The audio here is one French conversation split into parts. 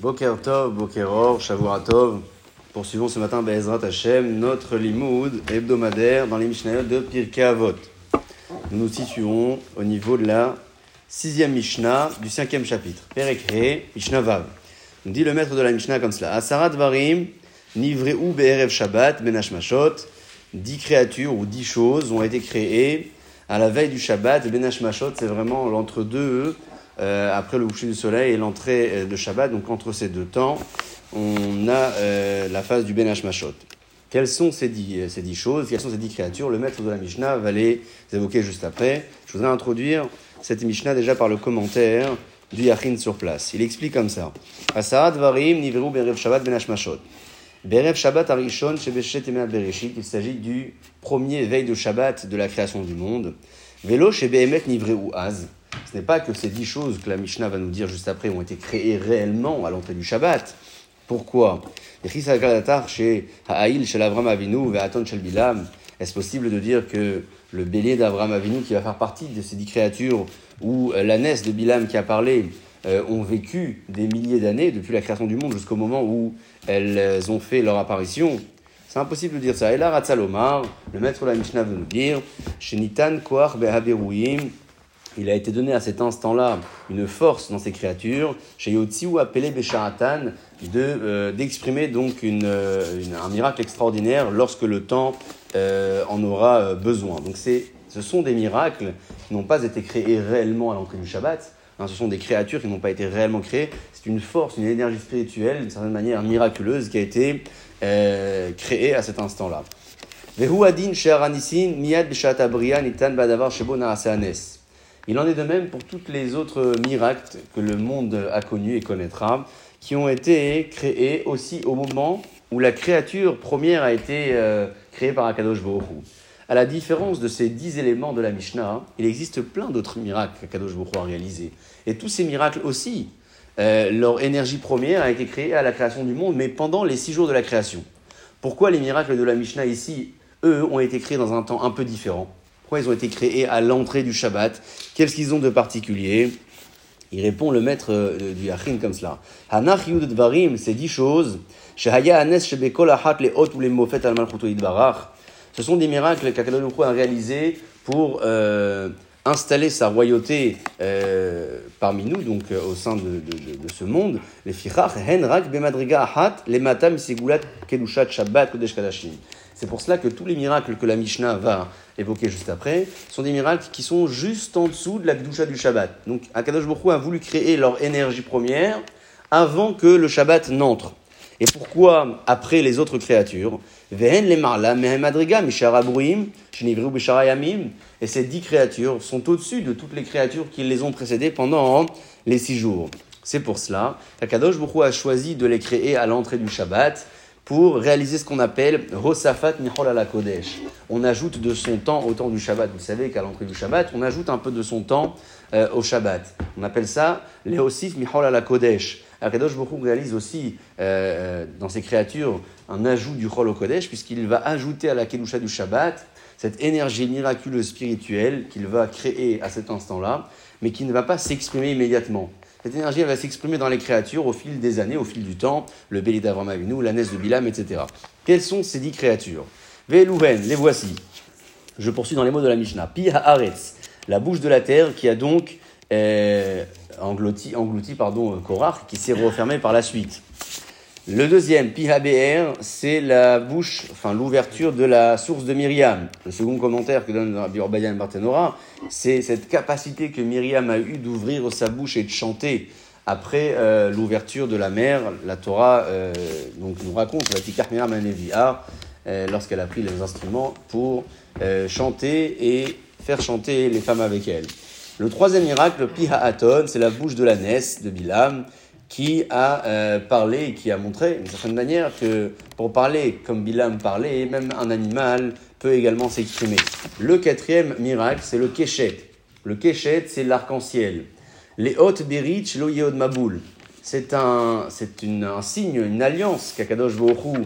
Boker Tov, Bokeror, Shavuatov. Poursuivons ce matin Be'ezrat Hashem, notre limoud hebdomadaire dans les Mishnayot de Pirkei Avot. Nous nous situons au niveau de la sixième Mishnah du cinquième chapitre. Perekhe, Mishnah Vav. Nous dit le maître de la Mishnah comme cela. Asarat Varim, Nivreu Be'erev Shabbat, Benash Mashot. Dix créatures ou dix choses ont été créées à la veille du Shabbat. Benash Mashot, c'est vraiment l'entre-deux euh, après le coucher du soleil et l'entrée euh, de Shabbat. Donc entre ces deux temps, on a euh, la phase du Ben Mashot. Quelles sont ces dix, ces dix choses? Quelles sont ces dix créatures? Le maître de la Mishnah va les évoquer juste après. Je voudrais introduire cette Mishnah déjà par le commentaire du Yachin sur place. Il explique comme ça. Asarat varim niveru berev Shabbat ben. Berev Shabbat arishon shebeshet bereshit. Il s'agit du premier veille de Shabbat de la création du monde. Velo shebehemet nivreu az. Ce n'est pas que ces dix choses que la Mishnah va nous dire juste après ont été créées réellement à l'entrée du Shabbat. Pourquoi. Est-ce possible de dire que le bélier d'Avram Avinu, qui va faire partie de ces dix créatures, ou la naisse de Bilam qui a parlé, euh, ont vécu des milliers d'années, depuis la création du monde jusqu'au moment où elles ont fait leur apparition? C'est impossible de dire ça. Et là, le maître de la Mishnah veut nous dire, Shenitan Koach il a été donné à cet instant-là une force dans ces créatures, chez Yotziou appelé Besharatan, euh, d'exprimer donc euh, une, un miracle extraordinaire lorsque le temps euh, en aura besoin. Donc ce sont des miracles qui n'ont pas été créés réellement à l'entrée du Shabbat, hein, ce sont des créatures qui n'ont pas été réellement créées, c'est une force, une énergie spirituelle, d'une certaine manière miraculeuse, qui a été créée à cet instant-là. Miyad badavar shebo il en est de même pour tous les autres miracles que le monde a connus et connaîtra, qui ont été créés aussi au moment où la créature première a été euh, créée par Akadosh Baruch À la différence de ces dix éléments de la Mishnah, il existe plein d'autres miracles qu'Akadosh Baruch a réalisés. Et tous ces miracles aussi, euh, leur énergie première a été créée à la création du monde, mais pendant les six jours de la création. Pourquoi les miracles de la Mishnah ici, eux, ont été créés dans un temps un peu différent? Pourquoi ils ont été créés à l'entrée du Shabbat Qu'est-ce qu'ils ont de particulier Il répond le maître euh, du Yachin comme cela. Hanach yud dvarim, c'est dix choses. Shehaya anes shebekol achat les hot ou les mofet al. Ce sont des miracles qu'Akadosh a réalisés pour euh, installer sa royauté euh, parmi nous, donc euh, au sein de, de, de, ce monde. Les fichach henrak bemadriga achat les matam segulat kedushat shabbat kodesh kadashim. C'est pour cela que tous les miracles que la Mishnah va évoquer juste après sont des miracles qui sont juste en dessous de la Kedusha du Shabbat. Donc Akadosh Baruch a voulu créer leur énergie première avant que le Shabbat n'entre. Et pourquoi après les autres créatures Et ces dix créatures sont au-dessus de toutes les créatures qui les ont précédées pendant les six jours. C'est pour cela qu'Akadosh Baruch a choisi de les créer à l'entrée du Shabbat pour réaliser ce qu'on appelle Rosafat Nihol ala Kodesh. On ajoute de son temps au temps du Shabbat. Vous savez qu'à l'entrée du Shabbat, on ajoute un peu de son temps euh, au Shabbat. On appelle ça Leosif Nihol ala Kodesh. Akadosh Baruch réalise aussi euh, dans ses créatures un ajout du Chol au Kodesh, puisqu'il va ajouter à la Kedusha du Shabbat cette énergie miraculeuse spirituelle qu'il va créer à cet instant-là, mais qui ne va pas s'exprimer immédiatement. Cette énergie, va s'exprimer dans les créatures au fil des années, au fil du temps, le Béli d'Avram Avinu, la de Bilam, etc. Quelles sont ces dix créatures? Velouven, les voici. Je poursuis dans les mots de la Mishnah. Pi Haaretz, la bouche de la terre qui a donc euh, englouti, englouti pardon, Korach, qui s'est refermé par la suite. Le deuxième, Pihabr, c'est la bouche, enfin l'ouverture de la source de Myriam. Le second commentaire que donne Rabbi Orbayan Barthénora, c'est cette capacité que Myriam a eue d'ouvrir sa bouche et de chanter après euh, l'ouverture de la mer. La Torah euh, donc, nous raconte, la Tikar Myriam euh, lorsqu'elle a pris les instruments pour chanter et faire chanter les femmes avec elle. Le troisième miracle, Piha c'est la bouche de la naisse de Bilam qui a euh, parlé et qui a montré d'une certaine manière que pour parler comme Bilam parlait, même un animal peut également s'exprimer. Le quatrième miracle, c'est le Keshet. Le Keshet, c'est l'arc-en-ciel. Les hautes Berich, lo Maboul. C'est un, c'est un signe, une alliance qu'Akadosh Borou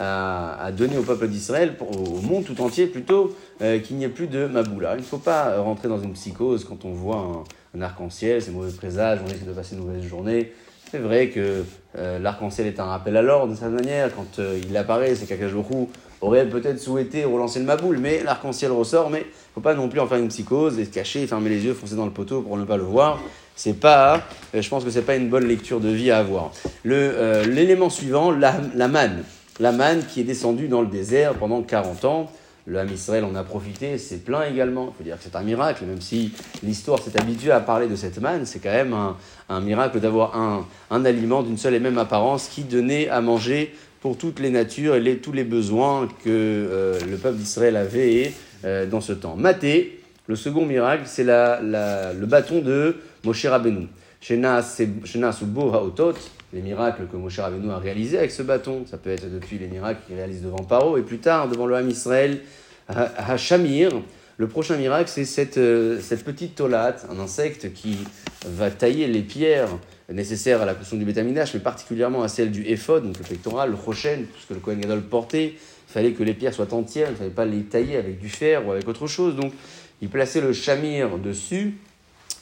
a, a donné au peuple d'Israël, au monde tout entier plutôt, euh, qu'il n'y ait plus de Maboul. il ne faut pas rentrer dans une psychose quand on voit un, un arc-en-ciel, c'est mauvais présage, on risque de passer une mauvaise journée. C'est vrai que euh, l'arc-en-ciel est un rappel à l'ordre de certaine manière. Quand euh, il apparaît, c'est qu'Akadosh aurait peut-être souhaité relancer le maboule, mais l'arc-en-ciel ressort. Mais il faut pas non plus en faire une psychose et se cacher, fermer les yeux, foncer dans le poteau pour ne pas le voir. C'est pas, euh, je pense que c'est pas une bonne lecture de vie à avoir. L'élément suivant, la, la manne. La manne qui est descendue dans le désert pendant 40 ans. Le Ham Israël en a profité, c'est plein également. Il faut dire que c'est un miracle, même si l'histoire s'est habituée à parler de cette manne, c'est quand même un, miracle d'avoir un, aliment d'une seule et même apparence qui donnait à manger pour toutes les natures et tous les besoins que euh, le peuple d'Israël avait euh, dans ce temps. Maté, le second miracle, c'est le bâton de Moshe Rabbeinu. Shenas ou Haotot, les miracles que Moshe Rabbeinu a réalisés avec ce bâton. Ça peut être depuis les miracles qu'il réalise devant Paro et plus tard devant le Ham Israël à Shamir. Le prochain miracle, c'est cette, euh, petite tolate, un insecte qui va tailler les pierres nécessaires à la construction du bétaminage, mais particulièrement à celle du éphod, donc le pectoral, le rochen, tout ce que le Kohen Gadol portait. Il fallait que les pierres soient entières, il ne fallait pas les tailler avec du fer ou avec autre chose. Donc il plaçait le chamir dessus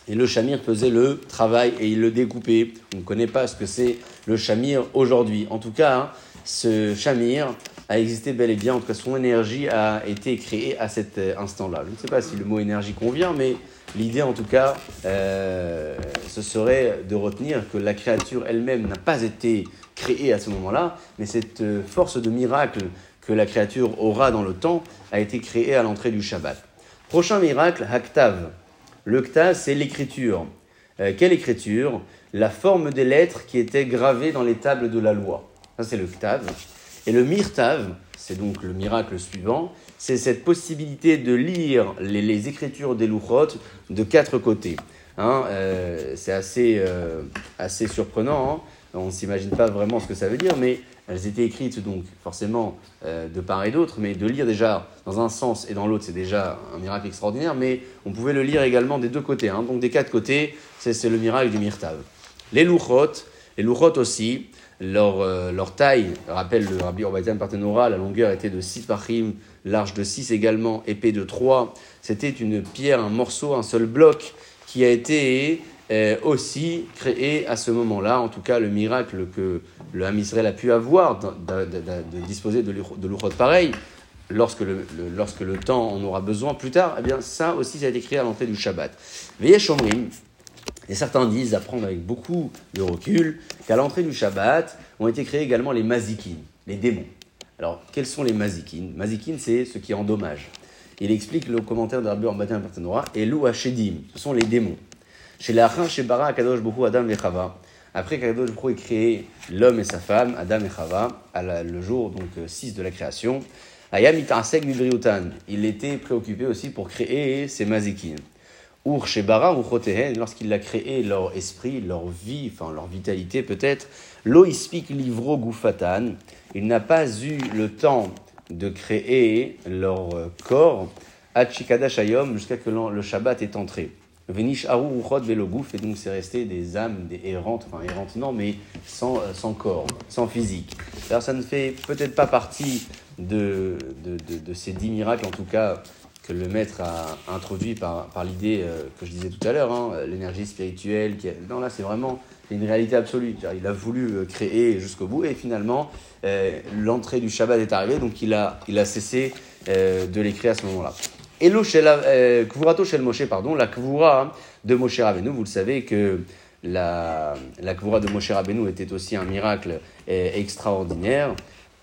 et le chamir faisait le travail et il le découpait. On ne connaît pas ce que c'est le chamir aujourd'hui. En tout cas, hein, ce chamir a existé bel et bien, en tout cas son énergie a été créée à cet euh, instant-là. Je ne sais pas si le mot énergie convient, mais l'idée en tout cas, euh, ce serait de retenir que la créature elle-même n'a pas été créée à ce moment-là, mais cette euh, force de miracle que la créature aura dans le temps a été créée à l'entrée du Shabbat. Prochain miracle, Haktav. Le kta, c'est l'écriture. Euh, quelle écriture? La forme des lettres qui étaient gravées dans les tables de la loi. Ça, c'est le ktav. Et le mirtav, c'est donc le miracle suivant, c'est cette possibilité de lire les, écritures des louchot de quatre côtés. Hein, euh, c'est assez, euh, assez surprenant. Hein. On ne s'imagine pas vraiment ce que ça veut dire, mais elles étaient écrites donc forcément euh, de part et d'autre, mais de lire déjà dans un sens et dans l'autre, c'est déjà un miracle extraordinaire, mais on pouvait le lire également des deux côtés, hein. donc des quatre côtés, c'est le miracle du Mirtav. Les louchot, les louchot aussi, leur, euh, leur taille, rappelle le Rabbi Orbatian Partenora, la longueur était de 6 pachim, large de 6 également, épais de 3. C'était une pierre, un morceau, un seul bloc qui a été euh, aussi créé à ce moment-là, en tout cas le miracle que le Ham Israël a pu avoir de, disposer de, de pareil, lorsque le, lorsque le temps en aura besoin plus tard, eh bien ça aussi ça a été créé à l'entrée du Shabbat. Veillez Shomrim, et certains disent, à avec beaucoup de recul, qu'à l'entrée du Shabbat ont été créés également les mazikin, les démons. Alors, quels sont les mazikin? Mazikin, c'est ce qui endommage. Il explique le commentaire d'Arbu en Batan et Lou ce sont les démons. Chez l'Achin, chez Bara, Akadosh Adam et Chava. Après qu'Akadosh Bohu ait créé l'homme et sa femme, Adam et Chava, le jour donc 6 euh, de la création, Ayam il était préoccupé aussi pour créer ces mazikin. Ur chez Bara, lorsqu'il a créé leur esprit, leur vie, enfin leur vitalité peut-être, lo ispik livro gufatan, il n'a pas eu le temps de créer leur euh, corps, Achikadashayom, jusqu'à que le Shabbat est entré. Venish Aru Ruchot Velogouf, et donc c'est resté des âmes errantes, enfin errantes non, mais sans, euh, sans corps, sans physique. Alors ça ne fait peut-être pas partie de, de, de, ces dix miracles, en tout cas, que le maître a introduit par, par l'idée euh, que je disais tout à l'heure, hein, l'énergie spirituelle. Non, là, c'est vraiment une réalité absolue. Il a voulu euh, créer jusqu'au bout, et finalement, l'entrée du Shabbat est arrivée, donc il a, il a cessé de l'écrire à ce moment-là. Et euh, Kvurato Shel Moshe, pardon, la Kvura de Moshe Rabbeinu, vous le savez que la, la de Moshe Rabbeinu était aussi un miracle euh, extraordinaire,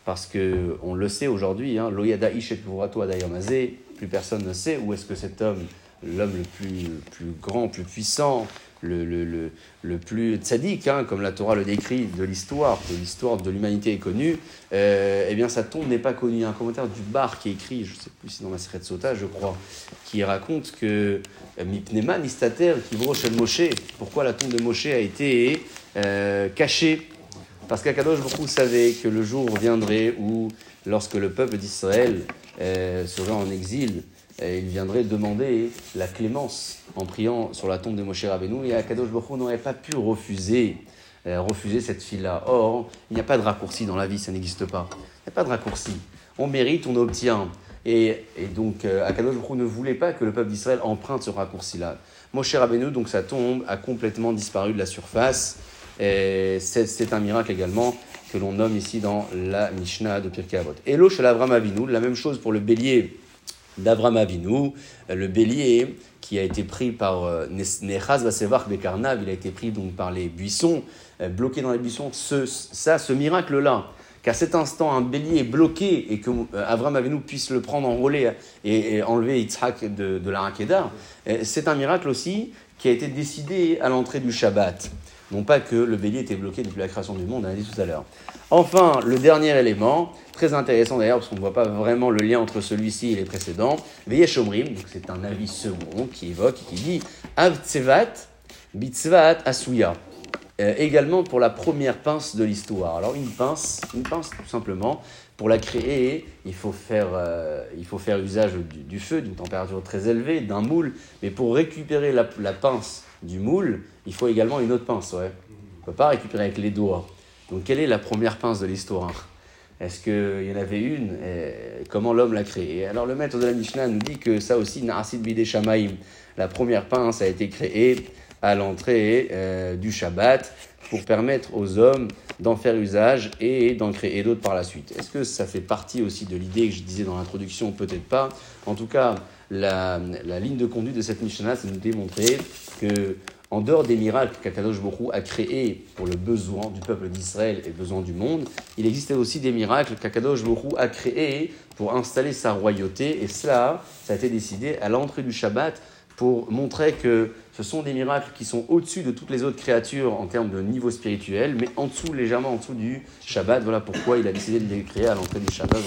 parce que on le sait aujourd'hui, hein, Ishet Kvurato Adayamazé, plus personne ne sait où est-ce que cet homme, l'homme le plus, plus grand, plus puissant, le, le, le, le plus tzaddik, hein, comme la Torah le décrit, de l'histoire, que l'histoire de l'humanité est connue, euh, eh bien sa tombe n'est pas connue. Un commentaire du bar qui écrit, je ne sais plus si dans ma de Sota, je crois, qui raconte que euh, Mipnema Nistater qui broche Moshe, pourquoi la tombe de Moshe a été euh, cachée? Parce qu'Akadosh beaucoup savait que le jour viendrait où, lorsque le peuple d'Israël serait en exil, il viendrait demander la clémence en priant sur la tombe de Moshe Rabbeinu et Akadosh Baruch n'aurait pas pu refuser, euh, refuser cette fille-là. Or, il n'y a pas de raccourci dans la vie, ça n'existe pas. Il n'y a pas de raccourci. On mérite, on obtient. Et, donc, euh, Akadosh Baruch ne voulait pas que le peuple d'Israël emprunte ce raccourci-là. Moshe Rabbeinu, donc sa tombe, a complètement disparu de la surface. C'est un miracle également que l'on nomme ici dans la Mishnah de Pirkei Avot. Elo shel Avram Avinu, la même chose pour le bélier d'Avram Avinu, le bélier qui a été pris par euh, Nechaz Vasevar Bekarnav, il a été pris donc par les buissons, euh, bloqué dans les buissons. Ce, ça, ce miracle-là, qu'à cet instant un bélier est bloqué et que euh, Avram Avinu puisse le prendre en relais et, enlever Yitzhak de, la Rakédar, c'est un miracle aussi qui a été décidé à l'entrée du Shabbat. Non pas que le bélier était bloqué depuis la création du monde, on a dit tout à l'heure. Enfin, le dernier élément, très intéressant d'ailleurs, parce qu'on ne voit pas vraiment le lien entre celui-ci et les précédents, Veyeshomrim, donc c'est un avis second qui évoque et qui dit Avtsevat, Bitzvat, Asuya. Euh, également pour la première pince de l'histoire. Alors une pince, une pince tout simplement, pour la créer, il faut faire, euh, il faut faire usage du, feu, d'une température très élevée, d'un moule, mais pour récupérer la pince du moule, il faut également une autre pince. On ne peut pas récupérer avec les doigts. Donc, quelle est la première pince de l'histoire Est-ce qu'il y en avait une? Comment l'homme l'a créée? Alors, le maître de la Mishnah nous dit que ça aussi, Bide la première pince a été créée à l'entrée euh, du Shabbat pour permettre aux hommes d'en faire usage et d'en créer d'autres par la suite. Est-ce que ça fait partie aussi de l'idée que je disais dans l'introduction? Peut-être pas. En tout cas, la, ligne de conduite de cette Mishnah, c'est de nous démontrer que en dehors des miracles qu'Akadosh Borou a créés pour le besoin du peuple d'Israël et besoin du monde, il existait aussi des miracles qu'Akadosh Borou a créés pour installer sa royauté. Et cela, ça a été décidé à l'entrée du Shabbat pour montrer que ce sont des miracles qui sont au-dessus de toutes les autres créatures en termes de niveau spirituel, mais en dessous, légèrement en dessous du Shabbat. Voilà pourquoi il a décidé de les créer à l'entrée du Shabbat.